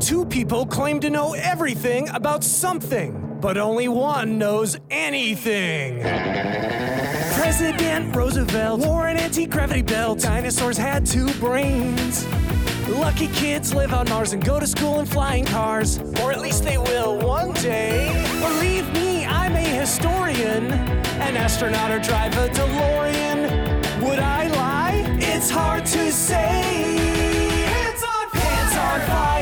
Two people claim to know everything about something, but only one knows anything. President Roosevelt wore an anti gravity belt. Dinosaurs had two brains. Lucky kids live on Mars and go to school in flying cars. Or at least they will one day. Believe me, I'm a historian. An astronaut or drive a DeLorean. Would I lie? It's hard to say. Pants on fire. Pants on fire.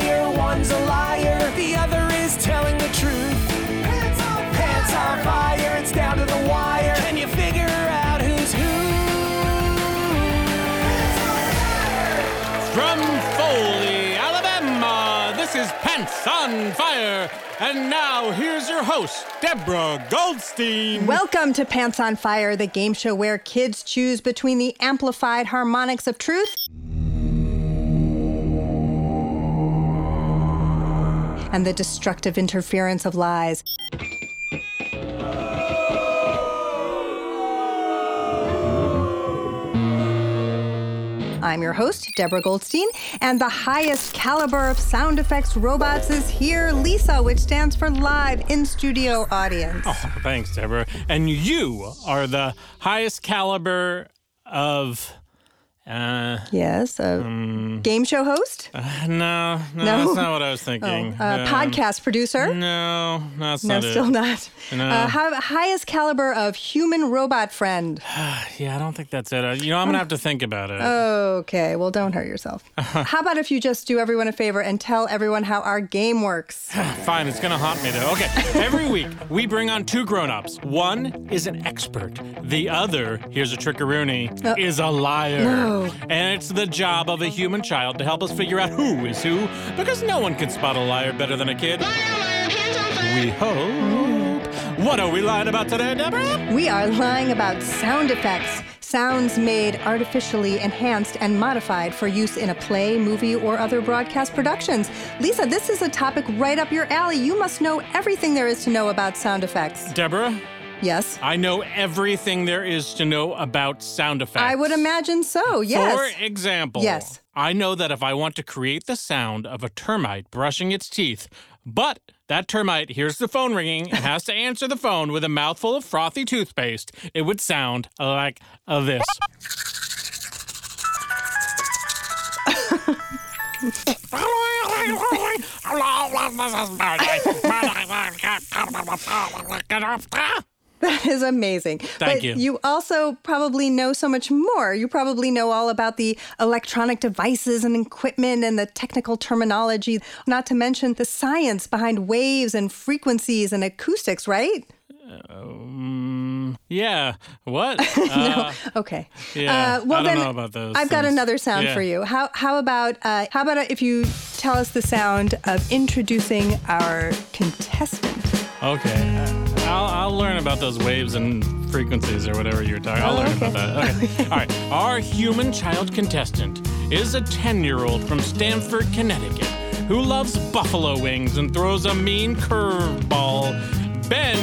Alabama, this is Pants on Fire. And now here's your host, Deborah Goldstein. Welcome to Pants on Fire, the game show where kids choose between the amplified harmonics of truth and the destructive interference of lies. I'm your host, Deborah Goldstein, and the highest caliber of sound effects robots is here, Lisa, which stands for live in studio audience. Oh, thanks, Deborah. And you are the highest caliber of. Uh, Yes, a game show host, no, no, No? that's not what I was thinking. a Um, podcast producer. No, No, not still it. not. No. Uh, hi- highest caliber of human robot friend. Yeah, I don't think that's it. Uh, You know, I'm gonna have to think about it. Okay, well, don't hurt yourself. how about if you just do everyone a favor and tell everyone how our game works? Fine, it's gonna haunt me though. Okay, every week we bring on two grown-ups. One is an expert. The other, here's a trickeroony, is a liar. No. And it's the job of a human child to help us figure out who is who, because no one can spot a liar better than a kid. We hope. What are we lying about today, Deborah? We are lying about sound effects. Sounds made artificially enhanced and modified for use in a play, movie, or other broadcast productions. Lisa, this is a topic right up your alley. You must know everything there is to know about sound effects. Deborah, Yes? I know everything there is to know about sound effects. I would imagine so, yes. For example, Yes. I know that if I want to create the sound of a termite brushing its teeth, but that termite hears the phone ringing and has to answer the phone with a mouthful of frothy toothpaste, it would sound like this. That is amazing. Thank but you. You also probably know so much more. You probably know all about the electronic devices and equipment and the technical terminology, not to mention the science behind waves and frequencies and acoustics, right? Um, Yeah. What? Uh, Okay. Yeah, Uh, well I don't then, know about those I've got another sound Yeah. for you. How how about uh, how about if you tell us the sound of introducing our contestant? Okay. I'll, I'll learn about those waves and frequencies or whatever you're talking. I'll Oh, learn okay. about that. Okay. All right. Our human child contestant is a 10 year old from Stamford, Connecticut, who loves buffalo wings and throws a mean curveball. Ben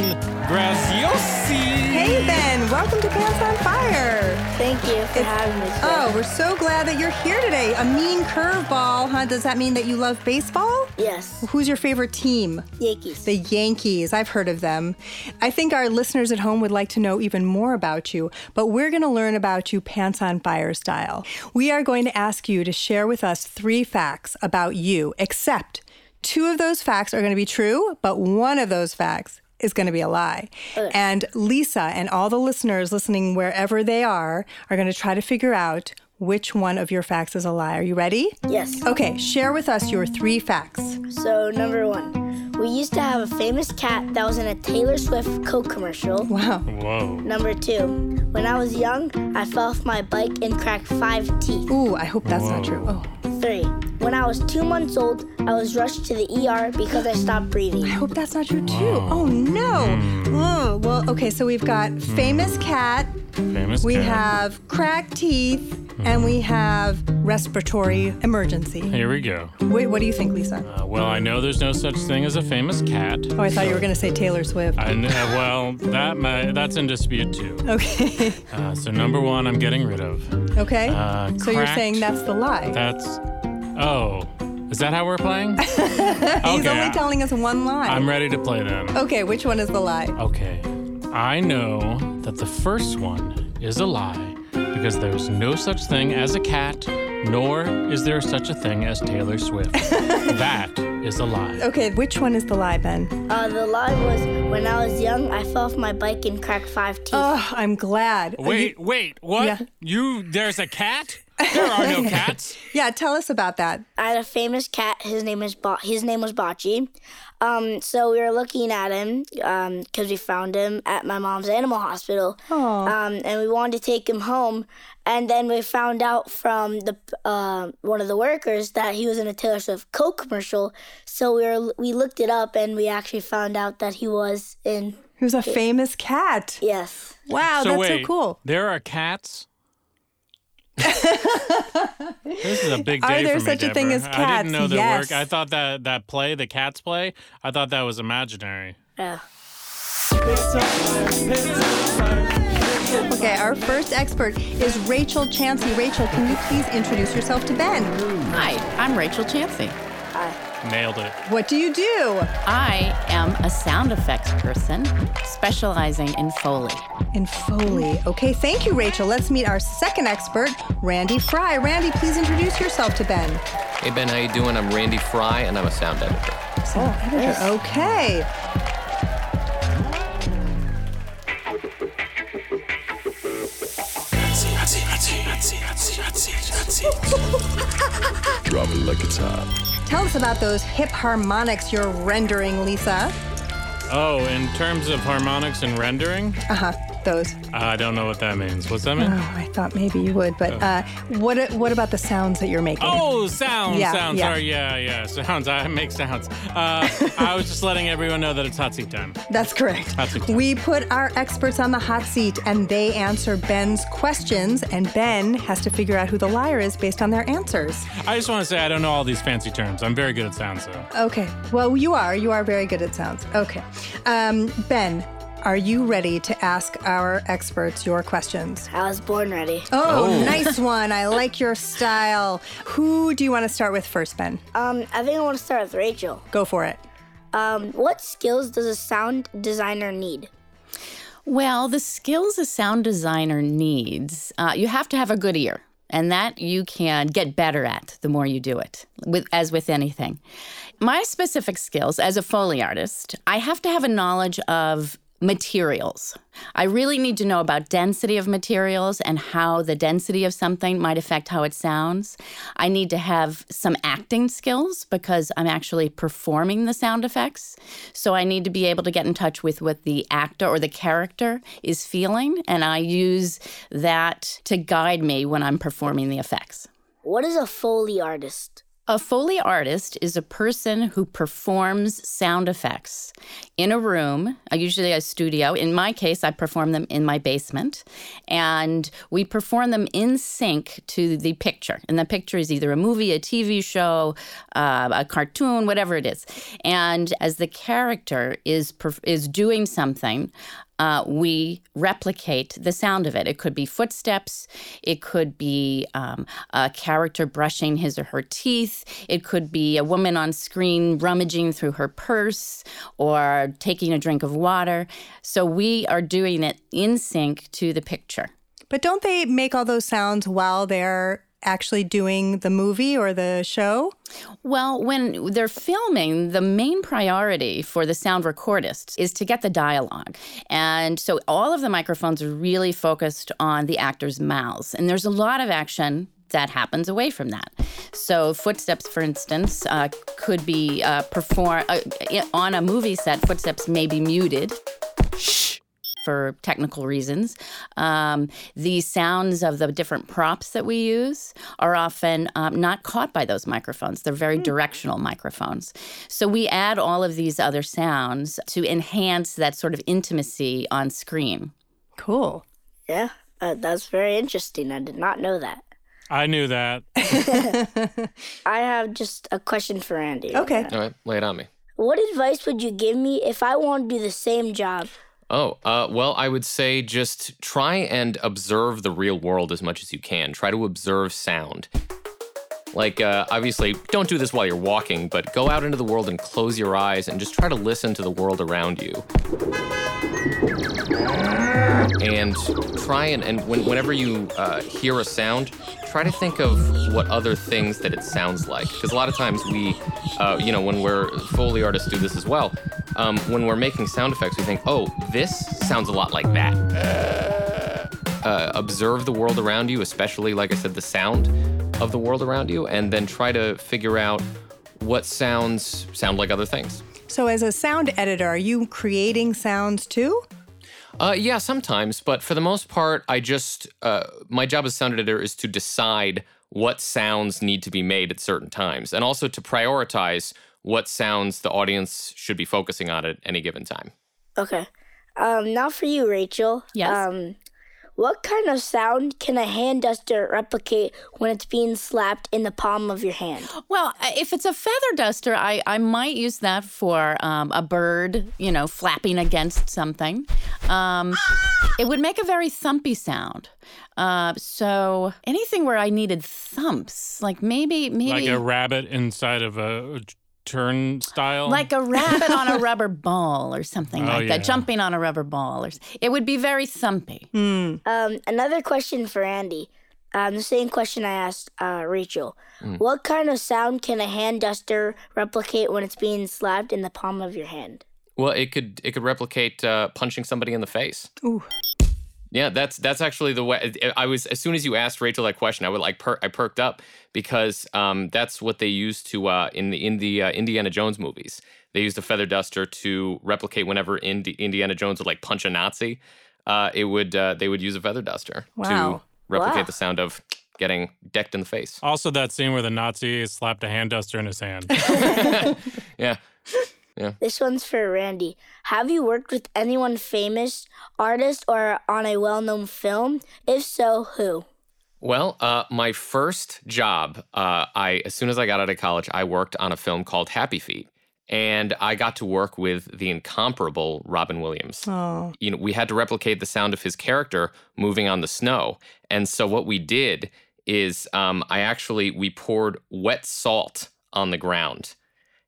Graziosi. Hey Ben, welcome to Pants on Fire. Thank you for having me. today. Oh, we're so glad that you're here today. A mean curveball, huh? Does that mean that you love baseball? Yes, Who's your favorite team? Yankees. The Yankees. I've heard of them. I think our listeners at home would like to know even more about you, but we're going to learn about you pants on fire style. We are going to ask you to share with us three facts about you, except two of those facts are going to be true, but one of those facts is going to be a lie. And Lisa and all the listeners listening wherever they are are going to try to figure out which one of your facts is a lie. Are you ready? yes. Okay, share with us your three facts. So number one, we used to have a famous cat that was in a Taylor Swift Coke commercial. Wow. Whoa. Number two, when I was young, I fell off my bike and cracked five teeth. Ooh, I hope that's not true. Oh. Three, when I was two months old, I was rushed to the ER because I stopped breathing. I hope that's not true too. Oh no. Oh, well, okay, so we've got famous cat, Famous we cat. have cracked teeth, and we have respiratory emergency. Here we go. Wait, what do you think, Lisa? Uh, well, I know there's no such thing as a famous cat. Oh, I thought you were going to say Taylor Swift. I kn- uh, well, that may, that's in dispute too. Okay. Uh, so number one, I'm getting rid of. Okay. Uh, so you're saying that's the lie. That's oh, Is that how we're playing? He's Okay, only telling us one lie. I'm ready to play then. okay, which one is the lie? Okay. I know that the first one is a lie because there's no such thing as a cat, nor is there such a thing as Taylor Swift. that is a lie. Okay, which one is the lie, Ben? Uh, the lie was when I was young, I fell off my bike and cracked five teeth. Oh, I'm glad. Wait, wait, what? Yeah. You, there's a cat? There are no cats. Yeah, tell us about that. I had a famous cat. His name is Bo- his name was Bocce. Um, so we were looking at him because we found him at my mom's animal hospital, um, and we wanted to take him home. And then we found out from the uh, one of the workers that he was in a Taylor Swift Coke commercial. So we were we looked it up, and we actually found out that he was in. He was a famous cat. Yes. Wow, so that's wait, so cool. there are cats? This is a big Are day there for me, such a thing Deborah. as I cats? didn't know that Yes. work. I thought that that play, the cats play, I thought that was imaginary. Yeah. Okay, our first expert is Rachel Chansey. Rachel, can you please introduce yourself to Ben? Hi, I'm Rachel Chansey. Nailed it. What do you do? I am a sound effects person specializing in Foley. In Foley. Okay, thank you, Rachel. Let's meet our second expert, Randy Fry. Randy, please introduce yourself to Ben. Hey Ben, how you doing? I'm Randy Fry, and I'm a sound editor. Sound oh, editor. Okay. Drop it like it's hot. Tell us about those hip harmonics you're rendering, Lisa. Oh, in terms of harmonics and rendering, Uh huh. Those. I don't know what that means. What's that mean? Oh, I thought maybe you would, but uh, what what about the sounds that you're making? Oh, sounds, Yeah, sounds. yeah. Sorry, yeah, yeah, sounds. I make sounds. Uh, I was just letting everyone know that it's hot seat time. That's correct. Hot seat time. We put our experts on the hot seat and they answer Ben's questions, and Ben has to figure out who the liar is based on their answers. I just want to say I don't know all these fancy terms. I'm very good at sounds, though. Okay. Well, you are. You are very good at sounds. Okay. Um, ben, are you ready to ask our experts your questions? I was born ready. Oh, nice one. I like your style. Who do you want to start with first, Ben? Um, I think I want to start with Rachel. Go for it. Um, what skills does a sound designer need? Well, the skills a sound designer needs, uh, you have to have a good ear. And that you can get better at the more you do it, with, as with anything. My specific skills as a Foley artist, I have to have a knowledge of materials. I really need to know about density of materials and how the density of something might affect how it sounds. I need to have some acting skills because I'm actually performing the sound effects. So I need to be able to get in touch with what the actor or the character is feeling, and I use that to guide me when I'm performing the effects. What is a Foley artist? A Foley artist is a person who performs sound effects in a room, uh, usually a studio. In my case, I perform them in my basement, and we perform them in sync to the picture. And the picture is either a movie, a TV show, uh, a cartoon, whatever it is. And as the character is is doing something, uh, we replicate the sound of it. It could be footsteps, it could be um, a character brushing his or her teeth, it could be a woman on screen rummaging through her purse or taking a drink of water. So we are doing it in sync to the picture. But don't they make all those sounds while they're actually doing the movie or the show? Well, when they're filming, the main priority for the sound recordists is to get the dialogue. And so all of the microphones are really focused on the actors' mouths. And there's a lot of action that happens away from that. So, footsteps, for instance, uh, could be uh, perform uh, on a movie set. Footsteps may be muted for technical reasons. Um, the sounds of the different props that we use are often um, not caught by those microphones. They're very directional microphones. So we add all of these other sounds to enhance that sort of intimacy on screen. Cool. Yeah, uh, that's very interesting. I did not know that. I knew that. I have just a question for Andy. Okay. All right, lay it on me. What advice would you give me if I want to do the same job? Oh, uh, well, I would say just try and observe the real world as much as you can. Try to observe sound. Like, uh, obviously, don't do this while you're walking, but go out into the world and close your eyes and just try to listen to the world around you. And try and, and when, whenever you uh, hear a sound, try to think of what other things that it sounds like. Because a lot of times we, uh, you know, when we're Foley artists do this as well, um, when we're making sound effects, we think, oh, this sounds a lot like that. Uh, observe the world around you, especially, like I said, the sound of the world around you, and then try to figure out what sounds sound like other things. So, as a sound editor, are you creating sounds too? Uh, yeah, sometimes, but for the most part, I just uh, my job as sound editor is to decide what sounds need to be made at certain times, and also to prioritize what sounds the audience should be focusing on at any given time. Okay. Um, now for you, Rachel. Yes. Um, what kind of sound can a hand duster replicate when it's being slapped in the palm of your hand? Well, uh, if it's a feather duster, I, I might use that for um, a bird, you know, flapping against something. Um, it would make a very thumpy sound. Uh, so anything where I needed thumps, like maybe maybe Like a rabbit inside of a turnstile. like a rabbit on a rubber ball or something Oh, like yeah. that, jumping on a rubber ball, or it would be very thumpy. Um, another question for Andy. Um, the same question I asked uh, Rachel. What kind of sound can a hand duster replicate when it's being slapped in the palm of your hand? Well, it could it could replicate uh, punching somebody in the face. Ooh. Yeah, that's that's actually the way. I was as soon as you asked Rachel that question, I would like per, I perked up because um, that's what they used to uh, in the in the uh, Indiana Jones movies. They used a feather duster to replicate whenever Indi- Indiana Jones would like punch a Nazi. Uh, it would uh, they would use a feather duster Wow. to replicate Wow. the sound of getting decked in the face. also, that scene where the Nazi slapped a hand duster in his hand. Yeah. This one's for Randy. Have you worked with anyone famous, artist, or on a well known film? If so, who? Well, uh, my first job, uh, I as soon as I got out of college, I worked on a film called Happy Feet, and I got to work with the incomparable Robin Williams. Oh. You know, we had to replicate the sound of his character moving on the snow, and so what we did is, um, I actually we poured wet salt on the ground,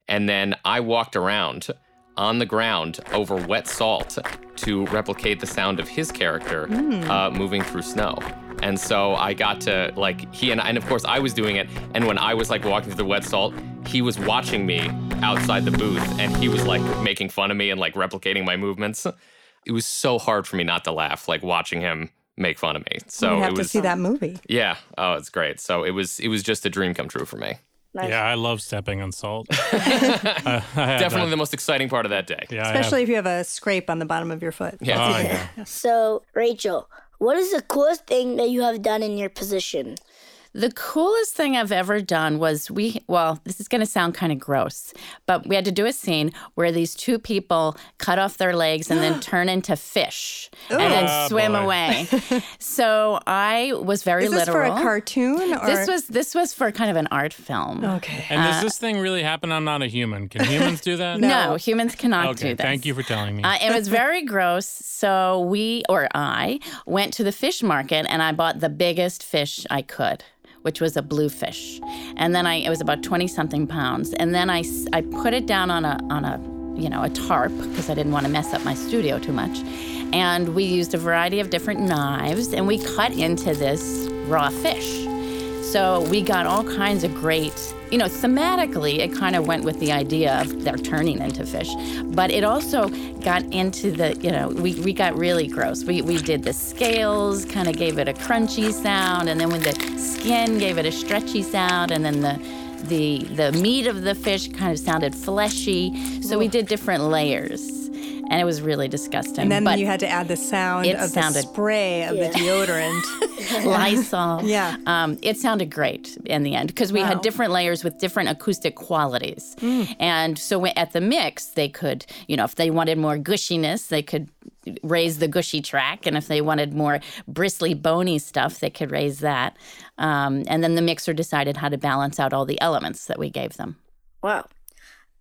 and then I walked around on the ground over wet salt to replicate the sound of his character uh, moving through snow. And so I got to like he and and of course I was doing it. And when I was like walking through the wet salt, he was watching me outside the booth, and he was like making fun of me and like replicating my movements. It was so hard for me not to laugh, like watching him make fun of me. So we have it to see that movie. yeah. Oh, it's great. So it was it was just a dream come true for me. Nice. yeah, I love stepping on salt. I- I Definitely that. the most exciting part of that day. Yeah, Especially if you have a scrape on the bottom of your foot. Yeah. Oh, yeah. So, Rachel, what is the coolest thing that you have done in your position? The coolest thing I've ever done was we, well, this is going to sound kind of gross, but we had to do a scene where these two people cut off their legs and then turn into fish and then Oh, swim boy. away. so I was very Is this for literal. a cartoon? Or? This was this was for kind of an art film. Okay. And does this thing really happen I'm not a human? Can humans do that? No, humans cannot Okay, do this. thank you for telling me. Uh, it was very gross. So we, or I, went to the fish market and I bought the biggest fish I could, which was a bluefish. And then I, it was about 20 something pounds. And then I, I put it down on a, on a, you know, a tarp because I didn't want to mess up my studio too much. And we used a variety of different knives and we cut into this raw fish. So we got all kinds of great, you know, thematically, it kind of went with the idea of they're turning into fish. But it also got into the, you know, we, we got really gross. We, we did the scales, kind of gave it a crunchy sound, and then with the skin gave it a stretchy sound, and then the the the meat of the fish kind of sounded fleshy. So we did different layers. And it was really disgusting. and then but you had to add the sound it of sounded- the spray of the deodorant. Lysol. Yeah. Um, it sounded great in the end because we Wow. had different layers with different acoustic qualities. And so when- at the mix, they could, you know, if they wanted more gushiness, they could raise the gushy track. And if they wanted more bristly, bony stuff, they could raise that. Um, and then the mixer decided how to balance out all the elements that we gave them. Wow.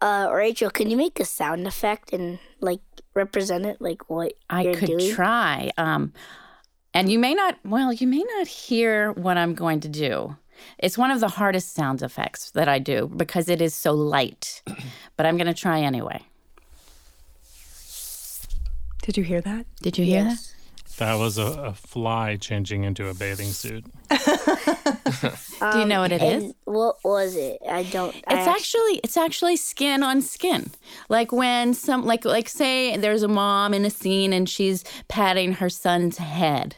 Uh, Rachel, can you make a sound effect and like represent it, like what I you're could doing? try. Um, and you may not, well, you may not hear what I'm going to do. It's one of the hardest sound effects that I do because it is so light. but I'm going to try anyway. Did you hear that? Did you hear Yes. That was a, a fly changing into a bathing suit. Do you know what it um, is? And what was it? I don't. I It's actually it's actually skin on skin. Like when some like like say there's a mom in a scene and she's patting her son's head,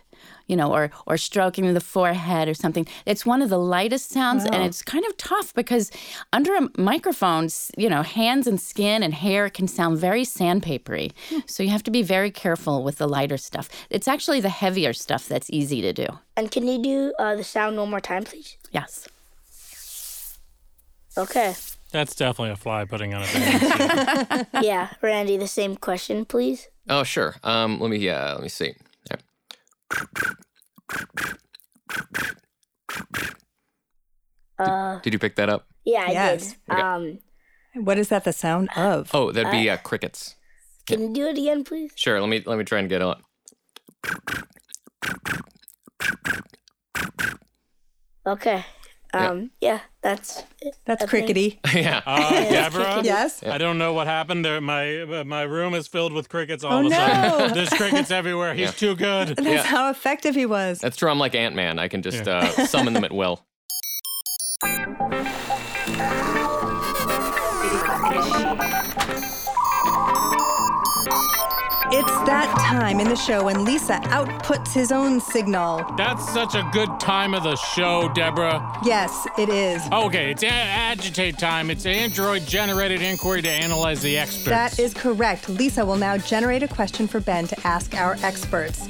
you know, or or stroking the forehead or something. It's one of the lightest sounds and it's kind of tough because under a microphone, you know, hands and skin and hair can sound very sandpapery. So you have to be very careful with the lighter stuff. It's actually the heavier stuff that's easy to do. And can you do uh, the sound one more time, please? Yes. Okay. That's definitely a fly putting on a bathing suit. yeah, Randy, the same question, please. Oh, sure. Um, let me uh, let me see. Yeah. Uh, Did you pick that up? yeah, I Yes. did. Okay. Um, What is that the sound of? Oh, that'd be uh, crickets. can you do it again, please? Sure. Let me let me try and get on. Okay. Um, yeah, that's it. That's Okay. crickety. yeah. Uh, Deborah? Yes. I don't know what happened there. My uh, my room is filled with crickets all Oh, of a no. sudden. There's crickets everywhere. He's Yeah. too good. That's Yeah. how effective he was. That's true. I'm like Ant Man. I can just Yeah. uh, summon them at will. That time in the show when Lisa outputs his own signal. That's such a good time of the show, Deborah. Yes, it is. Okay, it's a- agitate time. It's Android generated inquiry to analyze the experts. That is correct. Lisa will now generate a question for Ben to ask our experts.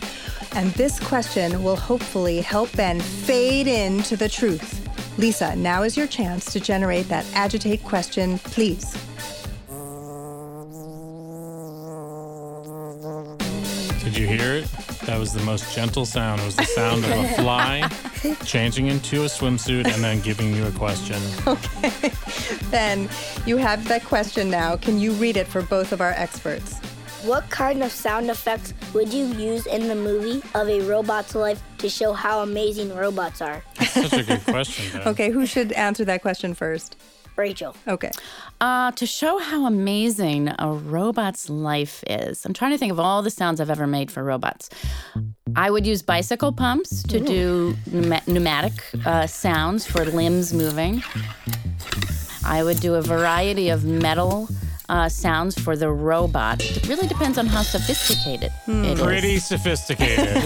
And this question will hopefully help Ben fade into the truth. Lisa, now is your chance to generate that agitate question, please. That was the most gentle sound. It was the sound of a fly changing into a swimsuit and then giving you a question. Okay. Ben, you have that question now. Can you read it for both of our experts? What kind of sound effects would you use in the movie of a robot's life to show how amazing robots are? Such a good question, Ben. Okay, who should answer that question first? Rachel. Okay. Uh, to show how amazing a robot's life is, I'm trying to think of all the sounds I've ever made for robots. I would use bicycle pumps to do pneuma- pneumatic uh, sounds for limbs moving. I would do a variety of metal uh, sounds for the robot. It really depends on how sophisticated it is. Pretty sophisticated.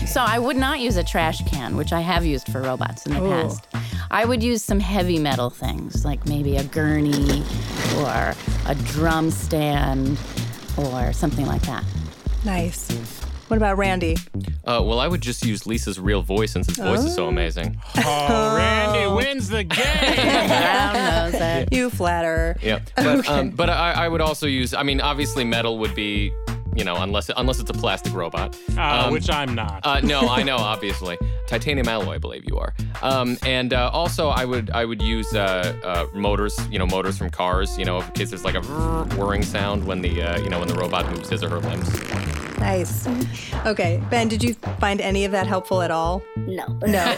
So I would not use a trash can, which I have used for robots in the past. I would use some heavy metal things, like maybe a gurney or a drum stand or something like that. Nice. What about Randy? Uh, well, I would just use Lisa's real voice since his voice is so amazing. oh, Randy wins the game. Brown knows it. You flatter. Yeah, but um, but I, I would also use. I mean, obviously, metal would be, you know, unless unless it's a plastic robot. Uh, Um, which I'm not. Uh, no, I know, obviously, titanium alloy. I believe you are. Um, and uh, also, I would I would use uh, uh, motors. You know, motors from cars. You know, in case there's like a whirring sound when the uh, you know when the robot moves his or her limbs. Nice. Okay, Ben, did you find any of that helpful at all? No. No.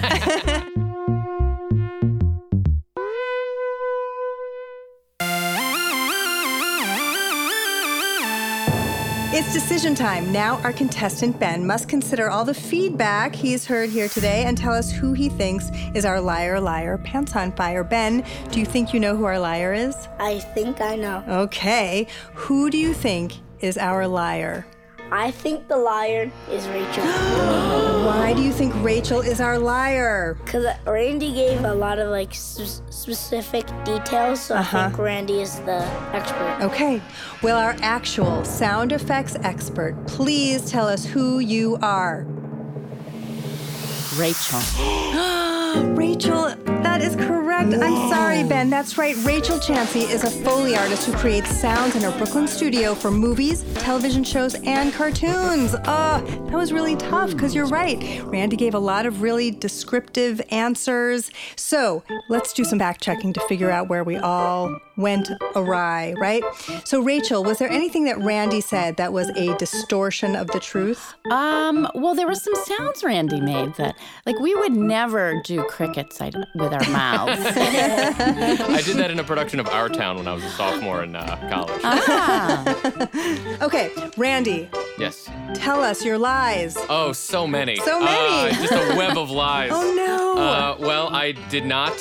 It's decision time. Now, our contestant Ben must consider all the feedback he's heard here today and tell us who he thinks is our liar, liar, pants on fire. Ben, do you think you know who our liar is? I think I know. Okay. Who do you think is our liar? I think the liar is Rachel. Why do you think Rachel is our liar? Because Randy gave a lot of like s- specific details, so Uh-huh. I think Randy is the expert. Okay. Well, our actual sound effects expert, please tell us who you are. Rachel. Rachel, that is correct. I'm sorry, Ben. That's right. Rachel Chansey is a Foley artist who creates sounds in her Brooklyn studio for movies, television shows, and cartoons. Oh, that was really tough because you're right. Randy gave a lot of really descriptive answers. So let's do some back checking to figure out where we all went awry, right? So, Rachel, was there anything that Randy said that was a distortion of the truth? Um, well, there were some sounds Randy made that, like, we would never do crickets I- with our mouths. I did that in a production of Our Town when I was a sophomore in uh, college. ah, Okay, Randy, yes. tell us your lies. Oh, so many. So many. Uh, just a web of lies. Oh, no. Uh, well, I did not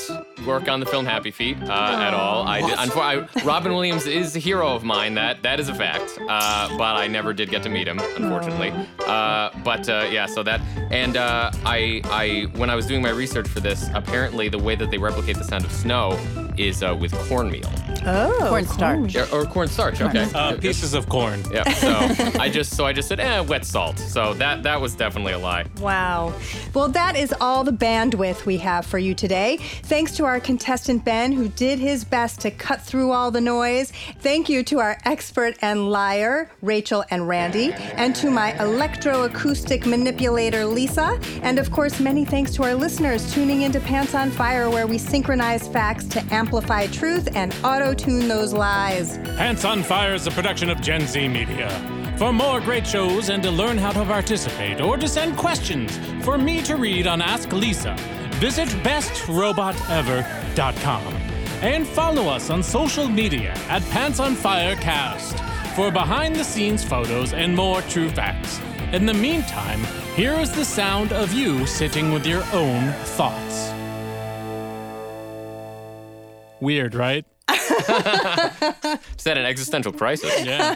work on the film Happy Feet uh, at all. I did. I, Robin Williams is a hero of mine. That that is a fact. Uh, but I never did get to meet him, unfortunately. Uh, but uh, yeah, so that and uh, I I when I was doing my research for this, apparently the way that they replicate the sound of snow is uh, with cornmeal Oh, cornstarch. Yeah, or cornstarch. Okay. Uh, pieces of corn. Yeah. So I just so I just said eh, wet salt. So that that was definitely a lie. Wow. Well, that is all the bandwidth we have for you today. Thanks to our contestant Ben, who did his best to cut through all the noise. Thank you to our expert and liar, Rachel and Randy, and to my electroacoustic manipulator, Lisa. And of course, many thanks to our listeners tuning into Pants on Fire, where we synchronize facts to amplify truth and auto tune those lies. Pants on Fire is a production of Gen Z Media. For more great shows and to learn how to participate or to send questions for me to read on Ask Lisa, visit bestrobotever.com and follow us on social media at Pants on Fire Cast for behind the scenes photos and more true facts. In the meantime, here is the sound of you sitting with your own thoughts. Weird, right? Is that an existential crisis? Yeah.